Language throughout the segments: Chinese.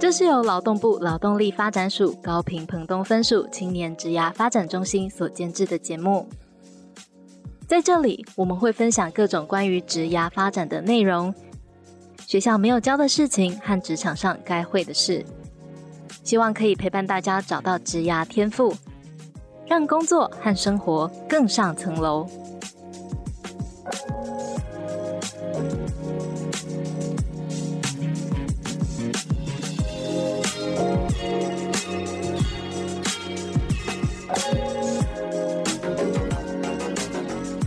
这是由劳动部劳动力发展署高屏澎东分署青年职涯发展中心所监制的节目。在这里，我们会分享各种关于职涯发展的内容，学校没有教的事情和职场上该会的事，希望可以陪伴大家找到职涯天赋，让工作和生活更上层楼。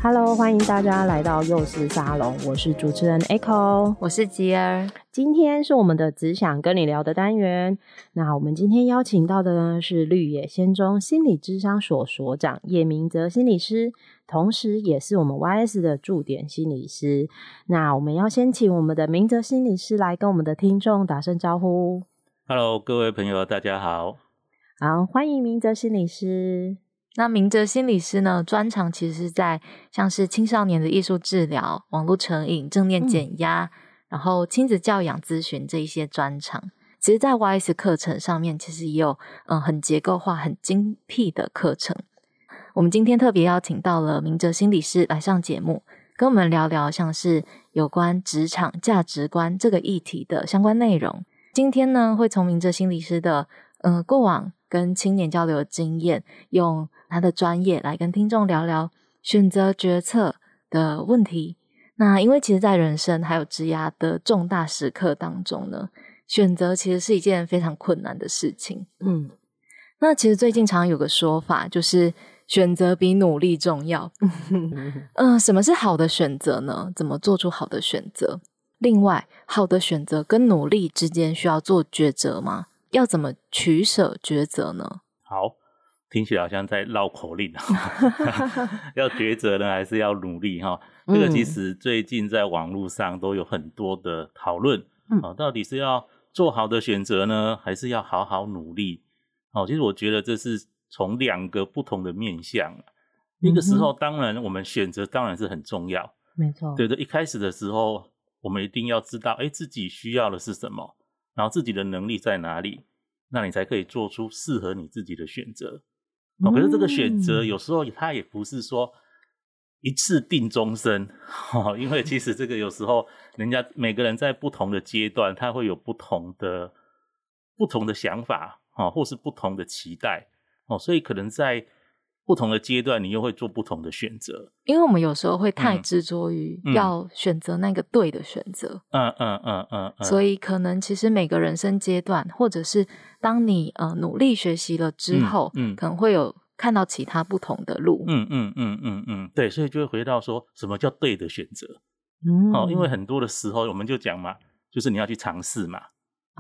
Hello，欢迎大家来到幼师沙龙，我是主持人 Echo，我是吉儿。今天是我们的只想跟你聊的单元。那我们今天邀请到的呢是绿野仙踪心理智商所所长叶明泽心理师，同时也是我们 YS 的驻点心理师。那我们要先请我们的明泽心理师来跟我们的听众打声招呼。Hello，各位朋友，大家好。好，欢迎明泽心理师。那明哲心理师呢，专长其实是在像是青少年的艺术治疗、网络成瘾、正念减压，嗯、然后亲子教养咨询这一些专长。其实，在 YS 课程上面，其实也有嗯很结构化、很精辟的课程。我们今天特别邀请到了明哲心理师来上节目，跟我们聊聊像是有关职场价值观这个议题的相关内容。今天呢，会从明哲心理师的嗯、呃、过往跟青年交流的经验，用他的专业来跟听众聊聊选择决策的问题。那因为其实，在人生还有职涯的重大时刻当中呢，选择其实是一件非常困难的事情。嗯，那其实最近常常有个说法，就是选择比努力重要。嗯、呃，什么是好的选择呢？怎么做出好的选择？另外，好的选择跟努力之间需要做抉择吗？要怎么取舍抉择呢？好。听起来好像在绕口令，要抉择呢，还是要努力哈？这个其实最近在网络上都有很多的讨论，嗯，到底是要做好的选择呢，还是要好好努力？哦，其实我觉得这是从两个不同的面向。那个时候，当然我们选择当然是很重要，没错。对的，一开始的时候，我们一定要知道，哎，自己需要的是什么，然后自己的能力在哪里，那你才可以做出适合你自己的选择。哦，可是这个选择有时候它也不是说一次定终身，哈，因为其实这个有时候人家每个人在不同的阶段，他会有不同的不同的想法，哈，或是不同的期待，哦，所以可能在不同的阶段，你又会做不同的选择。因为我们有时候会太执着于要选择那个对的选择，嗯嗯嗯嗯，嗯，所以可能其实每个人生阶段，或者是当你呃努力学习了之后，嗯，嗯，可能会有看到其他不同的路，嗯嗯嗯嗯嗯，对，所以就会回到说什么叫对的选择，嗯，哦，因为很多的时候我们就讲嘛，就是你要去尝试嘛，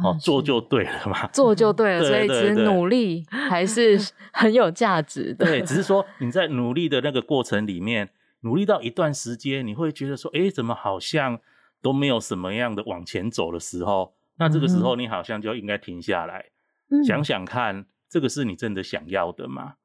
哦，做就对了嘛，做就对了，所以其实努力还是 很有价值的，对，只是说你在努力的那个过程里面，努力到一段时间，你会觉得说，哎，怎么好像都没有什么样的往前走的时候，那这个时候你好像就应该停下来。嗯，想想看，这个是你真的想要的吗？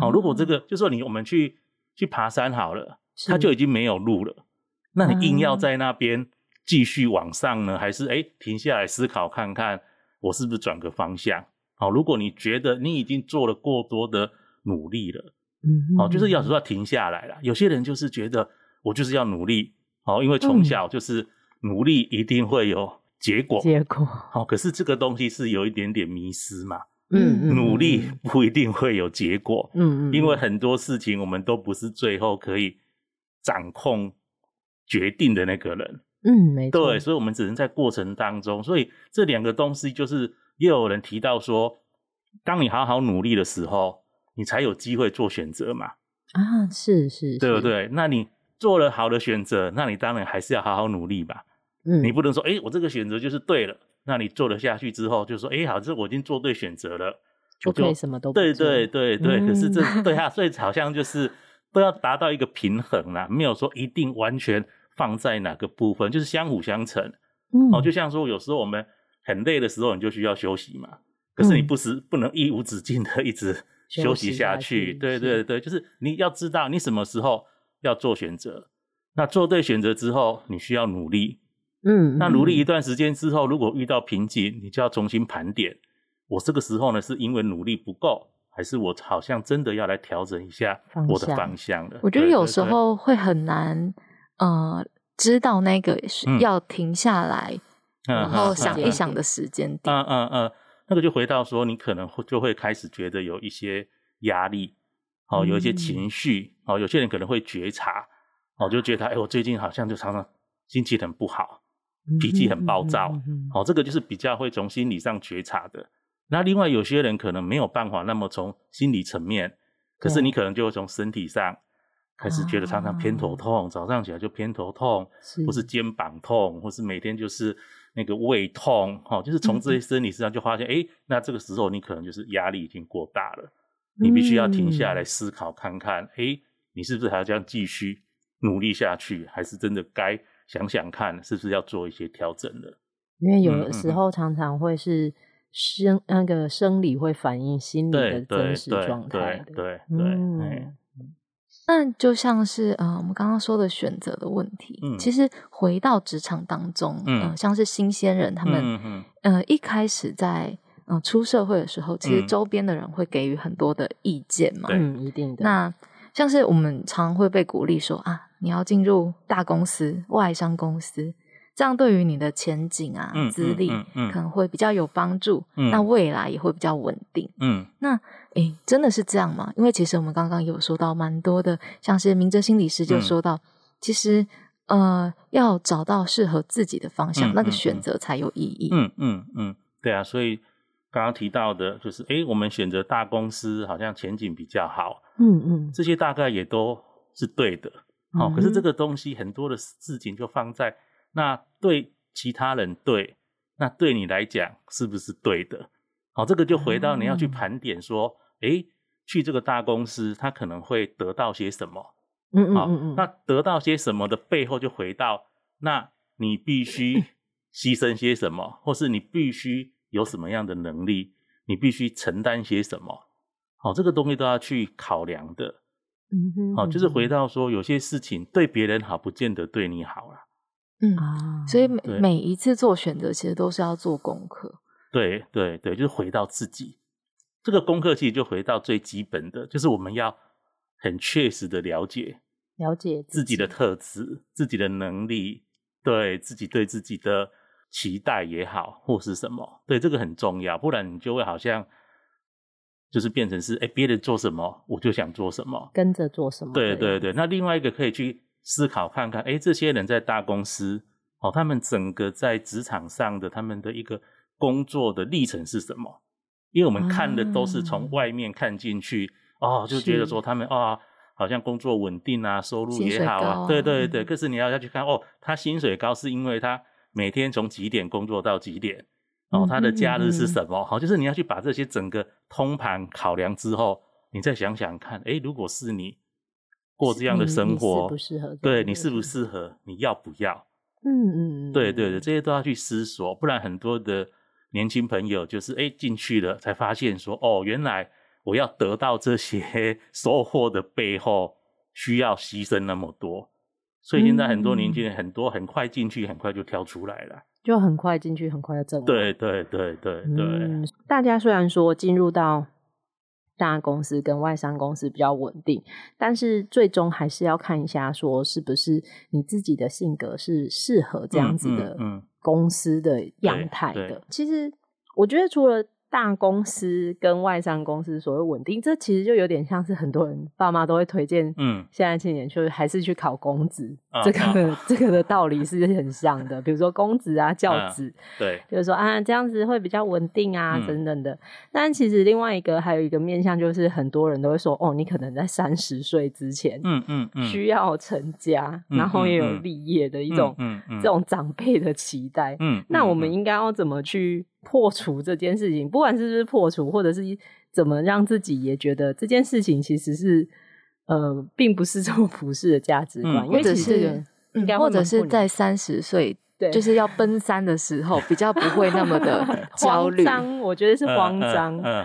好、哦，如果这个就说你我们去去爬山好了，它就已经没有路了，那你硬要在那边继续往上呢，还是哎停下来思考看看，我是不是转个方向？好、哦，如果你觉得你已经做了过多的努力了，嗯，好、哦，就是要说要停下来了。有些人就是觉得我就是要努力，好、哦，因为从小就是努力一定会有。结果，结果。好，可是这个东西是有一点点迷失嘛，嗯，努力不一定会有结果，嗯嗯，因为很多事情我们都不是最后可以掌控决定的那个人，嗯，没错，对，所以我们只能在过程当中，所以这两个东西就是，也有人提到说，当你好好努力的时候，你才有机会做选择嘛，啊，是是，是，对不对？那你做了好的选择，那你当然还是要好好努力吧。嗯，你不能说，哎、欸，我这个选择就是对了。那你做了下去之后，就说，哎、欸，好，这我已经做对选择了，就可以什么都对对对对。嗯、可是这对啊，所以好像就是都要达到一个平衡啦，没有说一定完全放在哪个部分，就是相辅相成。嗯，哦，就像说有时候我们很累的时候，你就需要休息嘛。可是你不是不能一无止境的一直 休息下去。对对对，就是你要知道你什么时候要做选择。那做对选择之后，你需要努力。嗯，那努力一段时间之后，如果遇到瓶颈，你就要重新盘点。我这个时候呢，是因为努力不够，还是我好像真的要来调整一下我的方向了？我觉得有时候会很难，呃，知道那个是要停下来，嗯、然后想一想的时间点。嗯嗯嗯，那个就回到说，你可能会就会开始觉得有一些压力，哦，有一些情绪，嗯、哦，有些人可能会觉察，哦，就觉得哎，我最近好像就常常心情很不好。脾气很暴躁，嗯、哦，这个就是比较会从心理上觉察的。那另外有些人可能没有办法那么从心理层面，可是你可能就会从身体上开始觉得常常偏头痛，啊、早上起来就偏头痛，是或是肩膀痛，或是每天就是那个胃痛，哦，就是从这些生理上就发现，哎、嗯，那这个时候你可能就是压力已经过大了，嗯、你必须要停下来思考看看，哎，你是不是还要这样继续努力下去，还是真的该？想想看，是不是要做一些调整了？因为有的时候常常会是生、嗯、那个生理会反映心理的真实状态。对对。嗯，那就像是呃，我们刚刚说的选择的问题。嗯。其实回到职场当中，嗯、呃，像是新鲜人，他们嗯嗯呃一开始在呃出社会的时候，其实周边的人会给予很多的意见嘛。嗯，一定的。那像是我们常会被鼓励说啊。你要进入大公司、外商公司，这样对于你的前景啊、资历、可能会比较有帮助。嗯、那未来也会比较稳定。嗯，那诶，真的是这样吗？因为其实我们刚刚有说到蛮多的，像是明哲心理师就说到，嗯、其实呃，要找到适合自己的方向，嗯、那个选择才有意义。嗯嗯嗯，对啊。所以刚刚提到的就是，诶，我们选择大公司好像前景比较好。嗯嗯，这些大概也都是对的。好、哦，可是这个东西很多的事情就放在那对其他人对，那对你来讲是不是对的？好、哦，这个就回到你要去盘点说，诶，去这个大公司，他可能会得到些什么？嗯嗯嗯嗯。那得到些什么的背后，就回到那你必须 牺牲些什么，或是你必须有什么样的能力，你必须承担些什么？好、哦，这个东西都要去考量的。嗯哼，好，就是回到说，有些事情对别人好，不见得对你好啦。嗯啊，所以每每一次做选择，其实都是要做功课。对对对，就是回到自己，这个功课其实就回到最基本的，就是我们要很确实的了解，了解自己，自己的特质、自己的能力，对自己对自己的期待也好，或是什么，对这个很重要，不然你就会好像。就是变成是，哎，别人做什么，我就想做什么，跟着做什么。对对对。那另外一个可以去思考看看，哎，这些人在大公司，哦，他们整个在职场上的他们的一个工作的历程是什么？因为我们看的都是从外面看进去，啊、哦，就觉得说他们啊、哦，好像工作稳定啊，收入也好啊，对对对。可是你要要去看，哦，他薪水高是因为他每天从几点工作到几点。哦，他的假日是什么？好、嗯，就是你要去把这些整个通盘考量之后，你再想想看，哎，如果是你过这样的生活，适不适合？对，你适不适合？你要不要？嗯嗯，对对对，这些都要去思索，不然很多的年轻朋友就是诶进去了，才发现说，哦，原来我要得到这些 收获的背后，需要牺牲那么多，所以现在很多年轻人很多很快进去，很快就跳出来了。就很快进去，很快就挣。对对对对对。嗯，大家虽然说进入到大公司跟外商公司比较稳定，但是最终还是要看一下，说是不是你自己的性格是适合这样子的公司的样态的。其实我觉得除了。大公司跟外商公司所谓稳定，这其实就有点像是很多人爸妈都会推荐，嗯，现在青年就是还是去考公职，嗯、这个 这个的道理是很像的。比如说公职啊、教职、啊，对，就是说啊这样子会比较稳定啊，嗯、等等的。但其实另外一个还有一个面向，就是很多人都会说，哦，你可能在三十岁之前，嗯嗯嗯，需要成家，嗯、然后也有立业的一种，嗯嗯，这种长辈的期待，嗯，那我们应该要怎么去？破除这件事情，不管是不是破除，或者是怎么让自己也觉得这件事情其实是呃，并不是这么普世的价值观，嗯、因为其实应该或者是在三十岁对，就是要奔三的时候，比较不会那么的 焦虑。慌张，我觉得是慌张，嗯，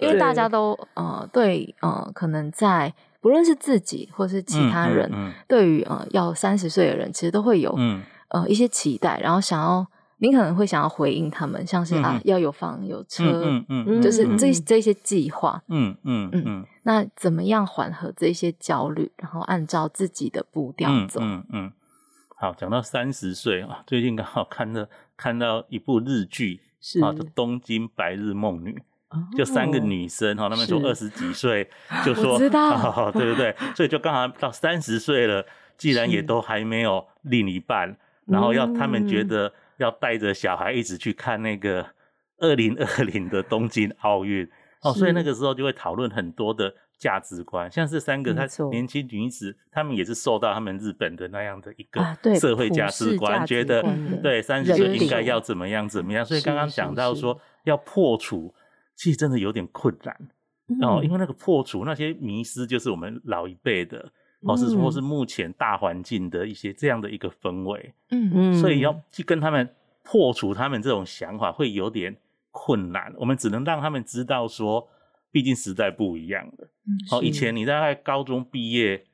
因为大家都呃对呃，可能在不论是自己或是其他人，对于呃要三十岁的人，其实都会有呃一些期待，然后想要。你可能会想要回应他们，像是啊，要有房有车，嗯嗯，就是这这些计划，嗯嗯嗯，那怎么样缓和这些焦虑，然后按照自己的步调走？嗯嗯，好，讲到三十岁啊，最近刚好看到看到一部日剧，是啊，《东京白日梦女》，就三个女生哈，她们从二十几岁就说，知道，对不对？所以就刚好到三十岁了，既然也都还没有另一半，然后要他们觉得。要带着小孩一直去看那个二零二零的东京奥运哦，所以那个时候就会讨论很多的价值观，像是三个她年轻女子，她们也是受到他们日本的那样的一个社会价值观，觉得对三十岁应该要怎么样怎么样。所以刚刚讲到说要破除，其实真的有点困难哦，因为那个破除那些迷失，就是我们老一辈的。或是说，是目前大环境的一些这样的一个氛围，嗯嗯，所以要去跟他们破除他们这种想法，会有点困难。我们只能让他们知道说，毕竟时代不一样了。好，以前你大概高中毕业，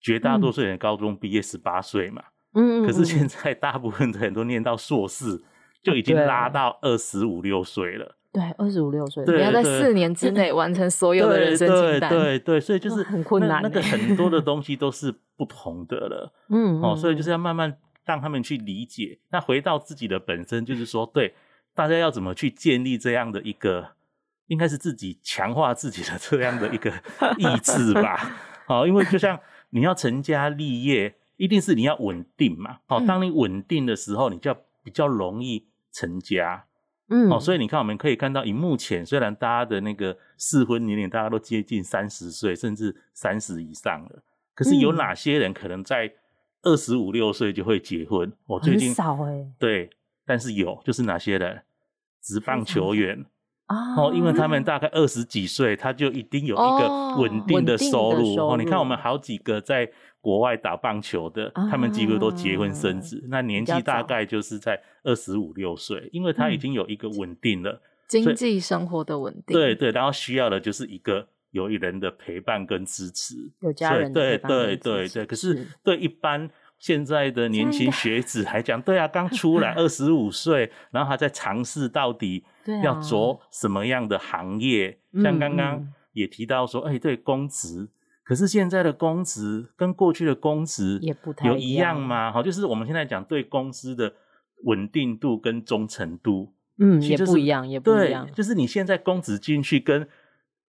绝大多数人高中毕业十八岁嘛，嗯，可是现在大部分的人都念到硕士，就已经拉到二十五六岁了。对，二十五六岁，你要在四年之内完成所有的人生清单。对对对，所以就是很困难。那个很多的 东西都是不同的了。嗯，哦，所以就是要慢慢让他们去理解。那回到自己的本身，就是说，对大家要怎么去建立这样的一个，应该是自己强化自己的 这样的一个意志吧。好，因为就像你要成家立业，一定是你要稳定嘛。好，当你稳定的时候，你就比较容易成家。嗯，哦，所以你看，我们可以看到，以目前虽然大家的那个适婚年龄大家都接近三十岁，甚至三十以上了，可是有哪些人可能在二十五六岁就会结婚？我最近少哎，对，但是有，就是哪些人？职棒球员。哦，因为他们大概二十几岁，他就一定有一个稳定的收入。哦，你看我们好几个在国外打棒球的，他们几乎都结婚生子，那年纪大概就是在二十五六岁，因为他已经有一个稳定了经济生活的稳定。对对，然后需要的就是一个有一人的陪伴跟支持，有家人对对对对。可是对一般。现在的年轻学子还讲，对啊，刚出来 二十五岁，然后还在尝试到底要做什么样的行业。像刚刚也提到说，哎，对，公职，可是现在的工职跟过去的工职也不太有一样吗？好，就是我们现在讲对公司的稳定度跟忠诚度，嗯，也不一样，也不一样。就是你现在公职进去跟。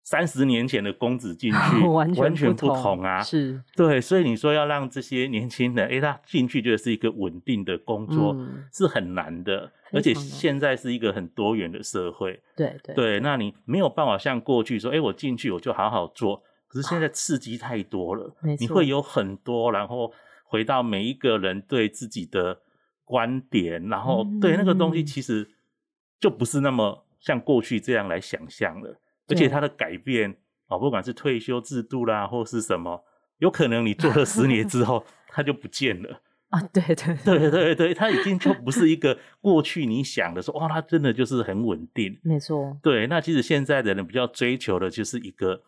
三十年前的公职进 去完全不同啊，是对，所以你说要让这些年轻人，哎，他进去就是一个稳定的工作，是很难的，而且现在是一个很多元的社会，对对对，那你没有办法像过去说，哎，我进去我就好好做，可是现在刺激太多了，你会有很多，然后回到每一个人对自己的观点，然后对那个东西其实就不是那么像过去这样来想象了。而且它的改变啊，不管是退休制度啦，或是什么，有可能你做了十年之后，它就不见了啊！对对对对对，它已经就不是一个过去你想的说，哇，它真的就是很稳定。没错。对，那其实现在的人比较追求的就是一个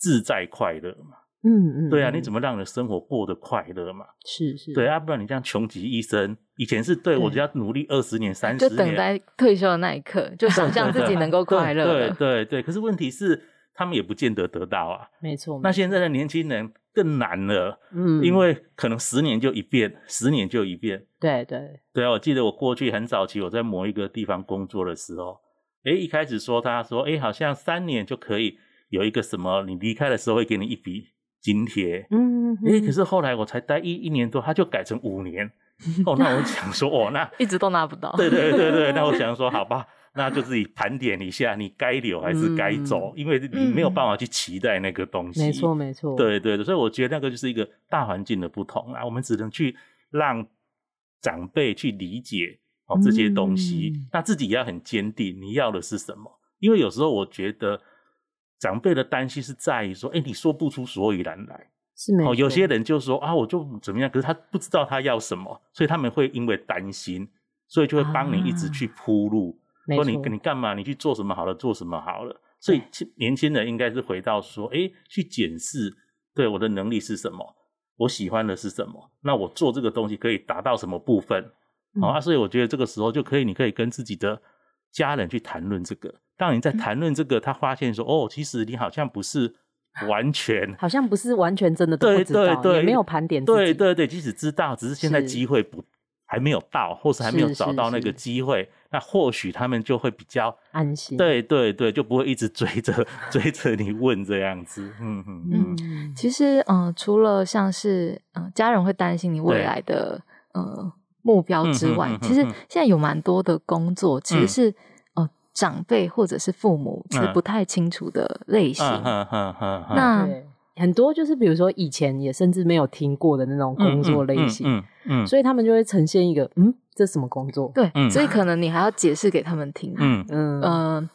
自在快乐嘛。嗯嗯。对啊，你怎么让你的生活过得快乐嘛？是是。对啊，不然你这样穷极一生，以前是对我只要努力二十年、三十年，就等待退休的那一刻，就想象自己能够快乐。对对对，可是问题是，他们也不见得得到啊。没错。那现在的年轻人更难了，嗯，因为可能十年就一变，十年就一变。对对对啊！我记得我过去很早期，我在某一个地方工作的时候，哎，一开始说他说，哎，好像三年就可以有一个什么，你离开的时候会给你一笔。津贴，嗯，哎、欸，可是后来我才待一一年多，他就改成五年，哦，那我想说，哦，那 一直都拿不到，对对对对，那我想说，好吧，那就自己盘点一下，你该留还是该走，嗯、因为你没有办法去期待那个东西，没错没错，对对对，所以我觉得那个就是一个大环境的不同啊，我们只能去让长辈去理解哦这些东西，嗯、那自己也要很坚定，你要的是什么？因为有时候我觉得。长辈的担心是在于说，哎，你说不出所以然来，是。哦，有些人就说啊，我就怎么样，可是他不知道他要什么，所以他们会因为担心，所以就会帮你一直去铺路，啊、说你你干嘛，你去做什么好了，做什么好了。所以年轻人应该是回到说，哎，去检视，对我的能力是什么，我喜欢的是什么，那我做这个东西可以达到什么部分？啊，所以我觉得这个时候就可以，你可以跟自己的家人去谈论这个。当你在谈论这个，他发现说，哦，其实你好像不是。完全好像不是完全真的都不知道，对对对，也没有盘点。对对对，即使知道，只是现在机会不还没有到，或是还没有找到那个机会，那或许他们就会比较安心。对对对，就不会一直追着追着你问这样子。嗯嗯嗯。其实，嗯、呃，除了像是嗯、呃、家人会担心你未来的呃目标之外，其实现在有蛮多的工作其实是。长辈或者是父母其实不太清楚的类型，那很多就是比如说以前也甚至没有听过的那种工作类型，嗯嗯，所以他们就会呈现一个嗯，这什么工作？对，所以可能你还要解释给他们听，嗯。嗯，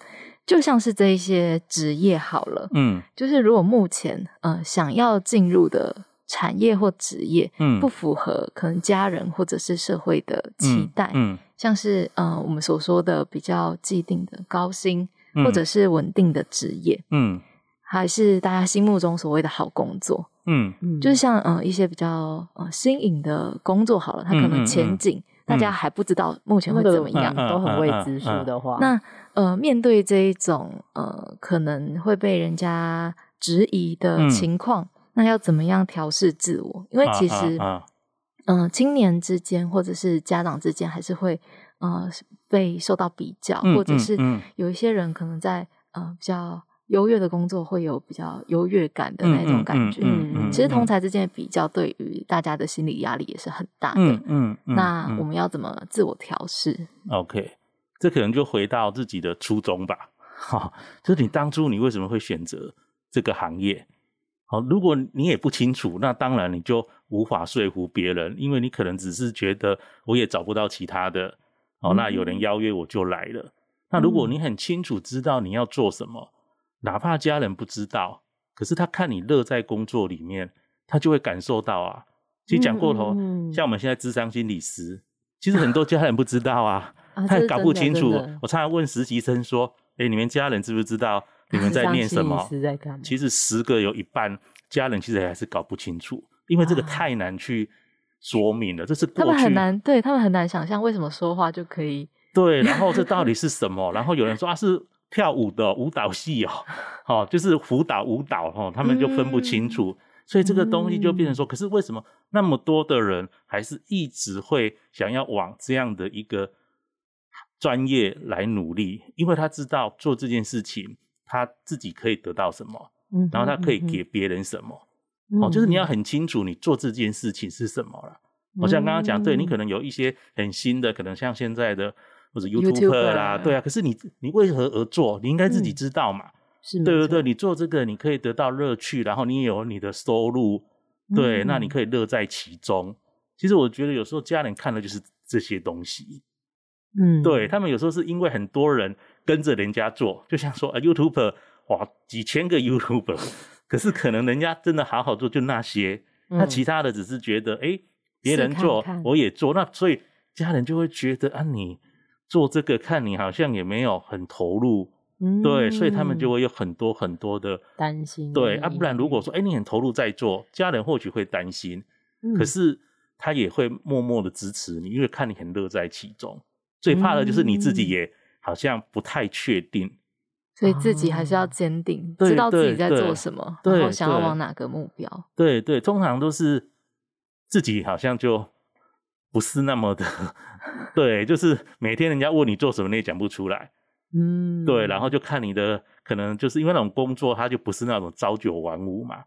就像是这一些职业好了，嗯，就是如果目前呃想要进入的产业或职业，嗯，不符合可能家人或者是社会的期待，嗯。像是呃，我们所说的比较既定的高薪，或者是稳定的职业，嗯，还是大家心目中所谓的好工作，嗯。嗯，就是像呃一些比较呃新颖的工作好了，它可能前景大家还不知道目前会怎么样，都很未知数的话，那呃面对这一种呃可能会被人家质疑的情况，那要怎么样调试自我？因为其实。嗯、呃，青年之间或者是家长之间，还是会呃被受到比较，嗯、或者是有一些人可能在呃比较优越的工作会有比较优越感的那种感觉。嗯嗯，其实同才之间的比较，对于大家的心理压力也是很大的。嗯嗯，嗯，那我们要怎么自我调试？OK，这可能就回到自己的初衷吧。哈，就是你当初你为什么会选择这个行业？好，如果你也不清楚，那当然你就无法说服别人，因为你可能只是觉得我也找不到其他的，哦，那有人邀约我就来了。嗯、那如果你很清楚知道你要做什么，哪怕家人不知道，可是他看你乐在工作里面，他就会感受到啊。其实讲过头，嗯嗯、像我们现在智商心理师，其实很多家人不知道啊，啊他也搞不清楚。我常常问实习生说：“哎，你们家人知不知道？”你们在念什么？其实十个有一半家人其实还是搞不清楚，因为这个太难去说明了。啊、这是过去他们很难，对他们很难想象为什么说话就可以。对，然后这到底是什么？然后有人说啊，是跳舞的舞蹈系哦，哦，就是辅导舞蹈哦，他们就分不清楚。嗯、所以这个东西就变成说，可是为什么那么多的人还是一直会想要往这样的一个专业来努力？因为他知道做这件事情。他自己可以得到什么，嗯然后他可以给别人什么，嗯、哦，就是你要很清楚你做这件事情是什么了。我、嗯、像刚刚讲，对你可能有一些很新的，可能像现在的或者 YouTuber 啦，对啊，可是你你为何而做？你应该自己知道嘛，是、嗯，对对对，你做这个你可以得到乐趣，然后你也有你的收入，对，嗯、那你可以乐在其中。其实我觉得有时候家人看的就是这些东西，嗯，对他们有时候是因为很多人。跟着人家做，就像说啊，YouTuber 哇，几千个 YouTuber，可是可能人家真的好好做就那些，嗯、那其他的只是觉得哎，别人做我也做，那所以家人就会觉得啊，你做这个看你好像也没有很投入，嗯、对，所以他们就会有很多很多的担心，对啊，不然如果说哎你很投入在做，家人或许会担心，嗯、可是他也会默默的支持你，因为看你很乐在其中，最怕的就是你自己也。好像不太确定，所以自己还是要坚定，知道自己在做什么，然后想要往哪个目标。对对，通常都是自己好像就不是那么的，对，就是每天人家问你做什么，你也讲不出来。嗯，对，然后就看你的，可能就是因为那种工作，他就不是那种朝九晚五嘛，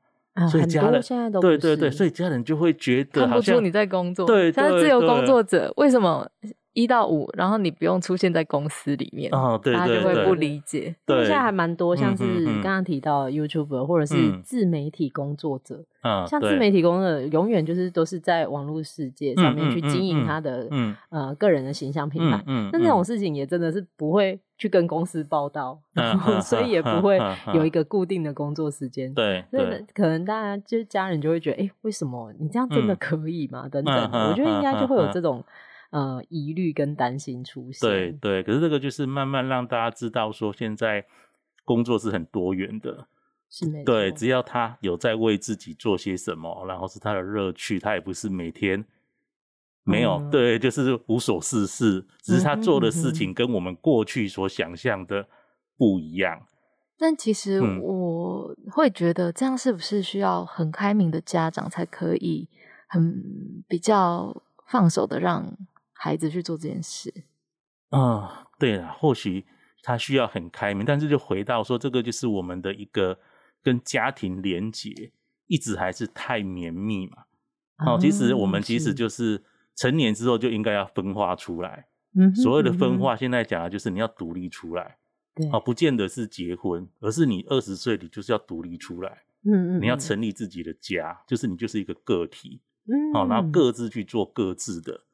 所以家人现在都对对对，所以家人就会觉得看不出你在工作，对，他是自由工作者，为什么？一到五，然后你不用出现在公司里面，哦，对对对，他就会不理解。对，现在还蛮多，像是刚刚提到 YouTuber 或者是自媒体工作者，嗯，像自媒体工作者永远就是都是在网络世界上面去经营他的呃个人的形象品牌，嗯，那那种事情也真的是不会去跟公司报到，然后所以也不会有一个固定的工作时间，对，所以可能大家就是家人就会觉得，哎，为什么你这样真的可以吗？等等，我觉得应该就会有这种。呃，疑虑跟担心出现。对对，可是这个就是慢慢让大家知道，说现在工作是很多元的，是没错。对，只要他有在为自己做些什么，然后是他的乐趣，他也不是每天没有、嗯、对，就是无所事事，只是他做的事情跟我们过去所想象的不一样。但其实我会觉得，这样是不是需要很开明的家长才可以很比较放手的让孩子去做这件事，啊、哦，对了，或许他需要很开明，但是就回到说，这个就是我们的一个跟家庭连结一直还是太绵密嘛。哦，哦，其实我们其实就是成年之后就应该要分化出来。嗯，所谓的分化，现在讲的就是你要独立出来。对，哦，不见得是结婚，而是你二十岁你就是要独立出来。嗯嗯，你要成立自己的家，就是你就是一个个体。嗯，好，然后各自去做各自的。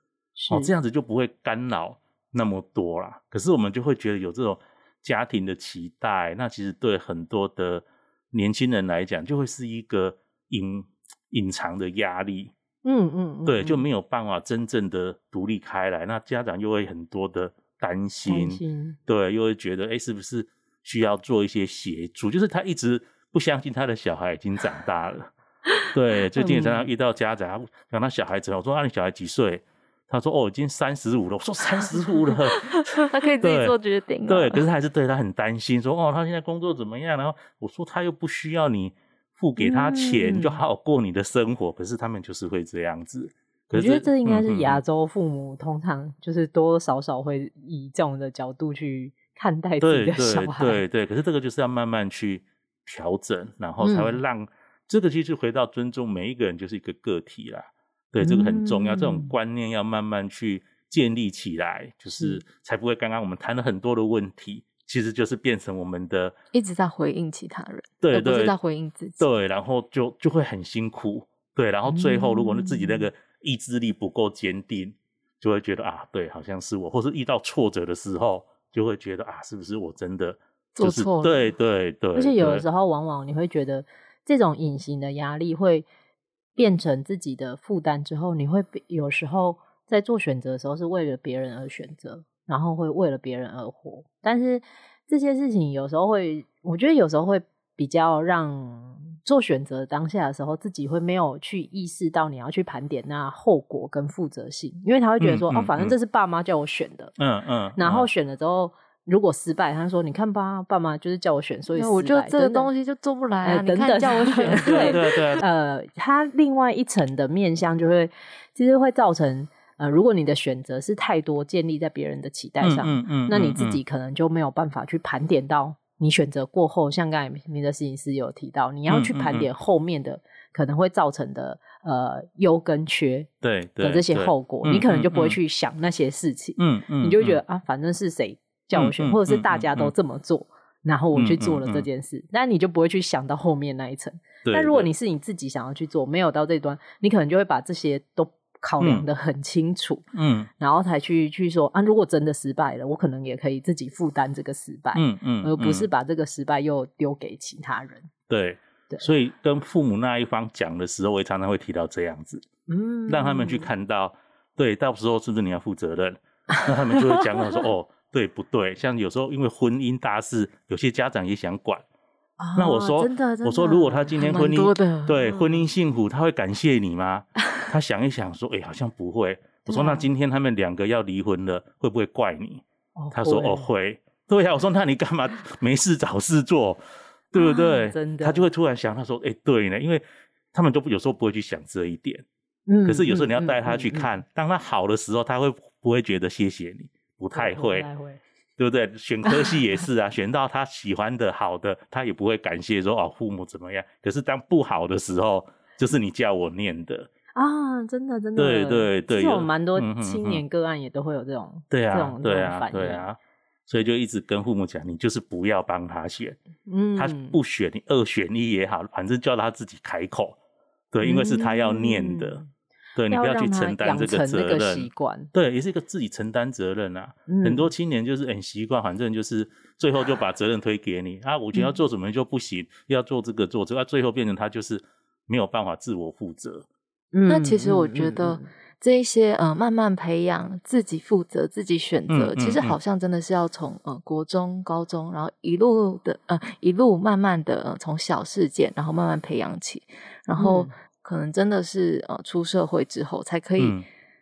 哦，这样子就不会干扰那么多啦。可是我们就会觉得有这种家庭的期待，那其实对很多的年轻人来讲，就会是一个隐隐藏的压力。嗯嗯，嗯，对，就没有办法真正的独立开来。那家长又会很多的担心，对，又会觉得，哎，是不是需要做一些协助？就是他一直不相信他的小孩已经长大了。对，最近也常常遇到家长，讲他小孩子，我说，啊，你小孩几岁？他说：“哦，已经三十五了。”我说：“三十五了，他可以自己做决定。”对，可是还是对他很担心，说：“哦，他现在工作怎么样？”然后我说：“他又不需要你付给他钱，嗯、就好好过你的生活。”可是他们就是会这样子。我觉得这应该是亚洲父母通常就是多多少少会以这种的角度去看待自己的小孩。对对对，可是这个就是要慢慢去调整，然后才会让、嗯、这个其实回到尊重每一个人就是一个个体啦。对，这个很重要，嗯，这种观念要慢慢去建立起来，就是才不会刚刚我们谈了很多的问题，其实就是变成我们的一直在回应其他人，对对，不是在回应自己，对，然后就就会很辛苦，对，然后最后如果自己那个意志力不够坚定，嗯，就会觉得啊，对，好像是我，或是遇到挫折的时候，就会觉得啊，是不是我真的，就是，做错了？对对对，而且有的时候往往你会觉得这种隐形的压力会。变成自己的负担之后，你会有时候在做选择的时候是为了别人而选择，然后会为了别人而活。但是这些事情有时候会，我觉得有时候会比较让做选择当下的时候，自己会没有去意识到你要去盘点那后果跟负责性，因为他会觉得说，嗯嗯、哦，反正这是爸妈叫我选的，嗯嗯，然后选了之后。如果失败，他说：“你看吧，爸妈就是叫我选，所以我就这个东西就做不来啊。等等”你看叫我选，对对对。呃，他另外一层的面向就会，其实会造成呃，如果你的选择是太多建立在别人的期待上，嗯嗯，嗯，那你自己可能就没有办法去盘点到你选择过后，像刚才你的摄影师有提到，你要去盘点后面的可能会造成的呃优跟缺，对的这些后果，你可能就不会去想那些事情，嗯嗯，你就会觉得啊，反正是谁。叫我选，或者是大家都这么做，然后我去做了这件事，那、你就不会去想到后面那一层。但如果你是你自己想要去做，没有到这端，你可能就会把这些都考量的很清楚，嗯，然后才去去说啊，如果真的失败了，我可能也可以自己负担这个失败，嗯嗯，而不是把这个失败又丢给其他人。对对，所以跟父母那一方讲的时候，我也常常会提到这样子，嗯，让他们去看到，对，到时候是不是你要负责任？那他们就会讲到说，哦。对不对？像有时候因为婚姻大事，有些家长也想管。啊、那我说，我说，如果他今天婚姻对婚姻幸福，他会感谢你吗？他想一想说，哎，好像不会。我说，那今天他们两个要离婚了，会不会怪你？哦、他说，哦，会。对呀、啊，我说，那你干嘛没事找事做？对不对？啊、真的，他就会突然想，他说，哎，对呢，因为他们都有时候不会去想这一点。嗯。可是有时候你要带他去看，嗯嗯嗯、当他好的时候，他会不会觉得谢谢你？不太会，不太会，对不对？选科系也是啊，选到他喜欢的好的，他也不会感谢说哦，父母怎么样。可是当不好的时候，就是你叫我念的，啊，真的真的，对对对，有蛮多青年个案也都会有这种，对啊，这种对啊，对啊，所以就一直跟父母讲，你就是不要帮他选，嗯，他不选，你二选一也好，反正叫他自己开口，对，因为是他要念的。对，你不要去承担这个责任，习惯对，也是一个自己承担责任啊。嗯、很多青年就是很习惯，反正就是最后就把责任推给你啊。我觉得要做什么就不行，嗯、要做这个做这个，啊、最后变成他就是没有办法自我负责。嗯、那其实我觉得这一些呃，慢慢培养自己负责、自己选择，嗯、其实好像真的是要从呃国中、高中，然后一路的呃一路慢慢的、呃、从小事件，然后慢慢培养起，然后。嗯可能真的是呃，出社会之后才可以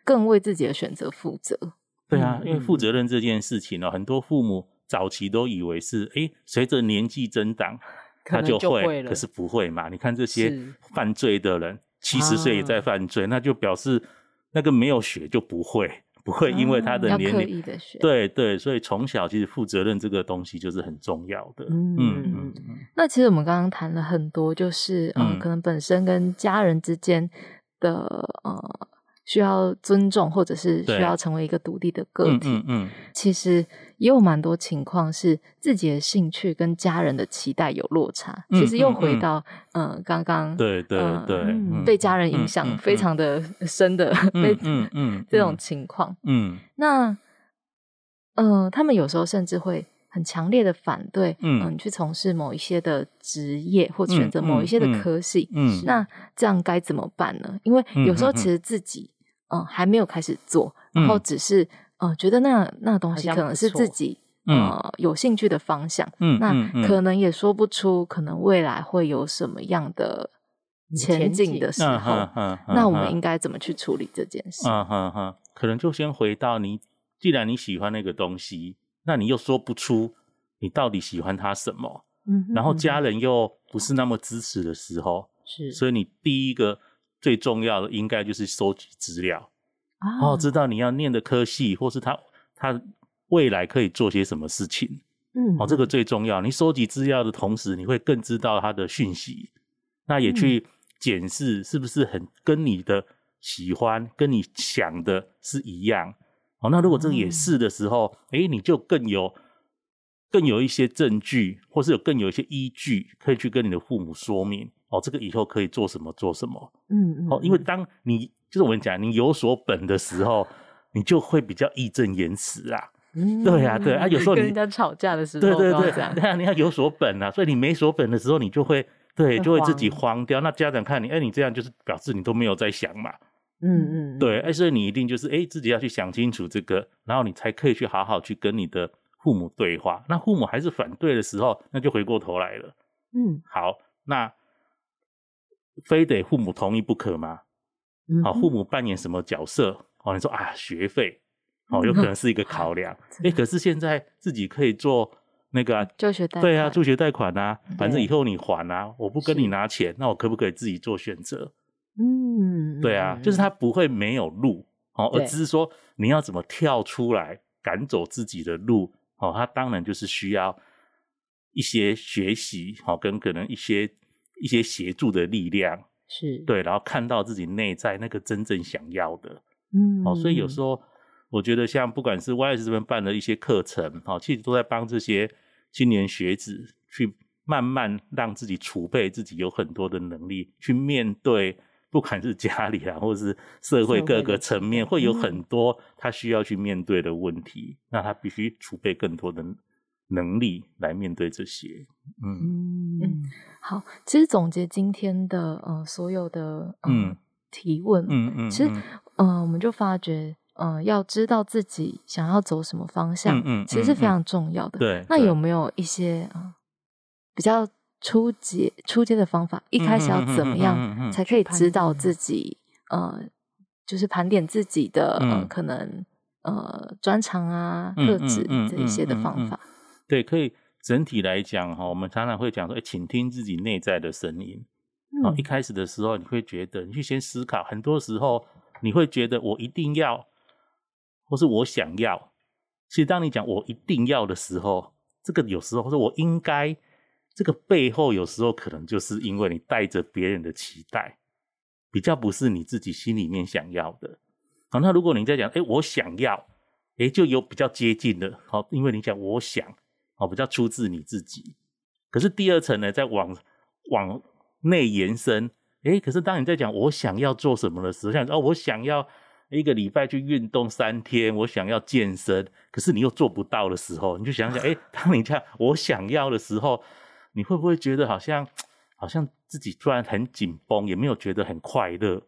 更为自己的选择负责。嗯、对啊，因为负责任这件事情呢、很多父母早期都以为是，哎、欸，随着年纪增长，他就会，了，可是不会嘛？你看这些犯罪的人，七十岁也在犯罪，啊、那就表示那个没有学就不会。不会因为他的年龄，的对对，所以从小其实负责任这个东西就是很重要的。嗯嗯嗯。那其实我们刚刚谈了很多，就是嗯，可能本身跟家人之间的呃。需要尊重，或者是需要成为一个独立的个体。嗯，嗯，嗯，其实也有蛮多情况是自己的兴趣跟家人的期待有落差。嗯、其实又回到嗯，刚刚、呃、对对对、呃，被家人影响非常的深的被嗯嗯这种情况。嗯，那嗯、呃，他们有时候甚至会。很强烈的反对，嗯，你、呃、去从事某一些的职业，或选择某一些的科系，嗯，嗯嗯那这样该怎么办呢？因为有时候其实自己，嗯、呃，还没有开始做，然后只是，呃，觉得那那东西可能是自己，呃，有兴趣的方向，嗯，那可能也说不出，可能未来会有什么样的前景的。时候，嗯嗯嗯、那我们应该怎么去处理这件事？嗯哼哼，可能就先回到你，既然你喜欢那个东西。那你又说不出你到底喜欢他什么，嗯哼，然后家人又不是那么支持的时候，是，所以你第一个最重要的应该就是收集资料，然后知道你要念的科系，或是他他未来可以做些什么事情，嗯，哦，这个最重要。你收集资料的同时，你会更知道他的讯息，那也去检视是不是很跟你的喜欢、跟你想的是一样。哦，那如果这个也是的时候，哎、嗯欸，你就更有更有一些证据，或是有更有一些依据，可以去跟你的父母说明。哦，这个以后可以做什么做什么。嗯嗯。哦，因为当你就是我跟你讲，你有所本的时候，你就会比较义正言辞啊。嗯。对啊，对啊，有时候你跟人家吵架的时候，对对对，对啊，你要有所本啊，所以你没所本的时候，你就会对，就会自己慌掉。那家长看你，哎、欸，你这样就是表示你都没有在想嘛。嗯嗯，对，哎，所以你一定就是哎，自己要去想清楚这个，然后你才可以去好好去跟你的父母对话。那父母还是反对的时候，那就回过头来了。嗯，好，那非得父母同意不可吗？嗯，好，父母扮演什么角色？哦，你说啊，学费，哦，有可能是一个 考量。哎，可是现在自己可以做那个助学贷，对啊，助学贷款啊，反正以后你还啊，我不跟你拿钱，那我可不可以自己做选择？嗯，对啊，就是他不会没有路哦，而只是说你要怎么跳出来赶走自己的路哦，他当然就是需要一些学习哦，跟可能一些一些协助的力量。是。对，然后看到自己内在那个真正想要的，嗯，哦，所以有时候我觉得像不管是 YS 这边办的一些课程哦，其实都在帮这些青年学子去慢慢让自己储备自己有很多的能力去面对。不管是家里啊，或者是社会各个层面，会有很多他需要去面对的问题，嗯、那他必须储备更多的能力来面对这些。嗯嗯，好，其实总结今天的呃所有的、呃、嗯提问，嗯嗯，嗯其实嗯、呃、我们就发觉，呃要知道自己想要走什么方向，嗯，嗯其实是非常重要的。对、嗯，嗯、那有没有一些啊、呃、比较？初阶初阶的方法，一开始要怎么样才可以知道自己？呃，就是盘点自己的呃，可能呃专长啊、特质这一些的方法。对，可以整体来讲哈，我们常常会讲说，哎，倾听自己内在的声音。哦，一开始的时候，你会觉得，你去先思考，很多时候你会觉得我一定要，或是我想要。其实当你讲我一定要的时候，这个有时候是我应该。这个背后有时候可能就是因为你带着别人的期待，比较不是你自己心里面想要的。好，那如果你在讲，哎，我想要，哎，就有比较接近的，好，因为你讲我想，好，比较出自你自己。可是第二层呢，在往往内延伸，哎，可是当你在讲我想要做什么的时候，像哦，我想要一个礼拜去运动三天，我想要健身，可是你又做不到的时候，你就想想，哎，当你这样我想要的时候，你会不会觉得好像好像自己突然很紧绷，也没有觉得很快乐？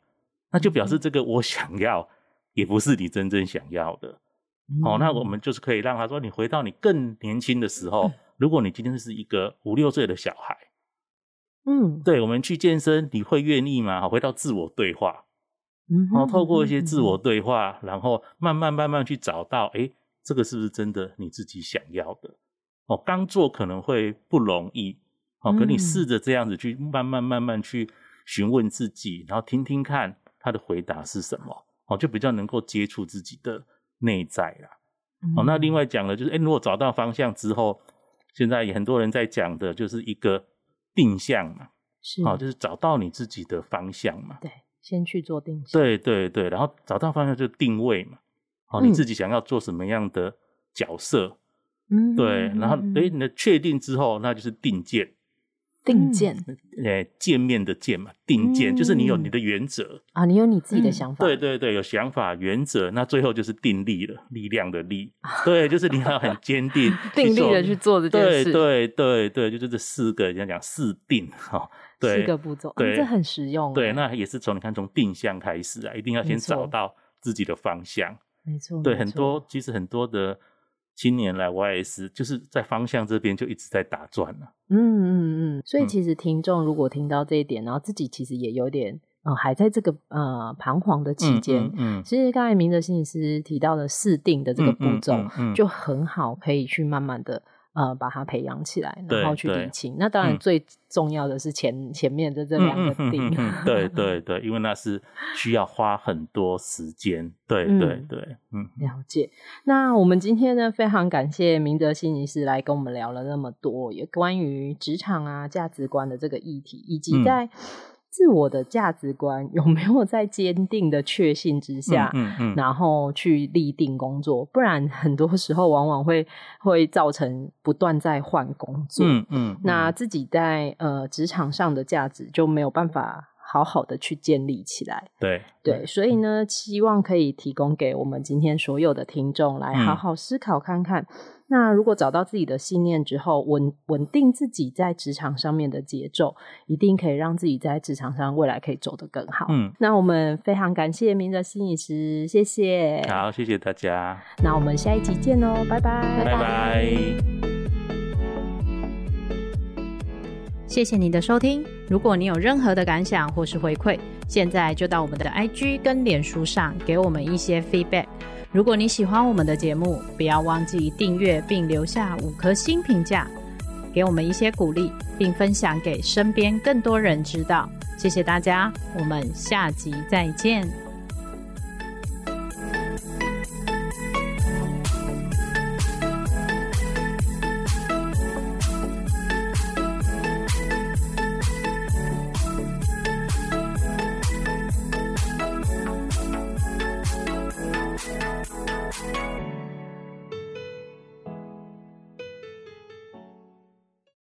那就表示这个我想要。也不是你真正想要的，嗯、哦，那我们就是可以让他说，你回到你更年轻的时候，嗯、如果你今天是一个五六岁的小孩，嗯，对，我们去健身，你会愿意吗？回到自我对话，嗯，然后透过一些自我对话，然后慢慢慢慢去找到，哎，这个是不是真的你自己想要的？哦，刚做可能会不容易，哦，可你试着这样子去慢慢慢慢去询问自己，然后听听看他的回答是什么。哦，就比较能够接触自己的内在啦。嗯、哦，那另外讲的就是，哎，如果找到方向之后，现在也很多人在讲的，就是一个定向嘛，是，哦，就是找到你自己的方向嘛。对，先去做定向。对对对，然后找到方向就定位嘛。哦，嗯、你自己想要做什么样的角色？嗯，对，然后哎，你的确定之后，那就是定见。定见，诶，见面的见嘛，定见、嗯、就是你有你的原则。啊，你有你自己的想法、嗯，对对对，有想法、原则，那最后就是定力了，力量的力，对，就是你要很坚定，定力的去做。这件事，对对对对，就是这四个人家讲四定哈，对，四个步骤，对，嗯、这很实用，对，那也是从你看从定向开始啊，一定要先找到自己的方向，没错，对，很多其实很多的。今年来，YS 就是在方向这边就一直在打转了。嗯嗯嗯，所以其实听众如果听到这一点，嗯、然后自己其实也有点呃，还在这个呃彷徨的期间，嗯，嗯，嗯，其实刚才明哲心理师提到的试定的这个步骤，就很好，可以去慢慢的。呃，把它培养起来，然后去理清。那当然最重要的是前、嗯、前面的这两个定。对对对，因为那是需要花很多时间。对对对，嗯，了解。那我们今天呢，非常感谢明德心理师来跟我们聊了那么多，也关于职场啊价值观的这个议题，以及在。自我的价值观有没有在坚定的确信之下，嗯嗯，嗯。然后去立定工作，不然很多时候往往会会造成不断在换工作，嗯嗯，嗯。那自己在呃职场上的价值就没有办法好好的去建立起来，对对，所以呢，希望可以提供给我们今天所有的听众来好好思考看看。嗯那如果找到自己的信念之后，稳稳定自己在职场上面的节奏，一定可以让自己在职场上未来可以走得更好。嗯，那我们非常感谢明哲心理师，谢谢。好，谢谢大家。那我们下一集见喽，拜拜，拜拜。谢谢你的收听。如果你有任何的感想或是回馈，现在就到我们的 IG 跟脸书上给我们一些 feedback。如果你喜欢我们的节目，不要忘记订阅并留下五颗星评价，给我们一些鼓励，并分享给身边更多人知道。谢谢大家，我们下集再见。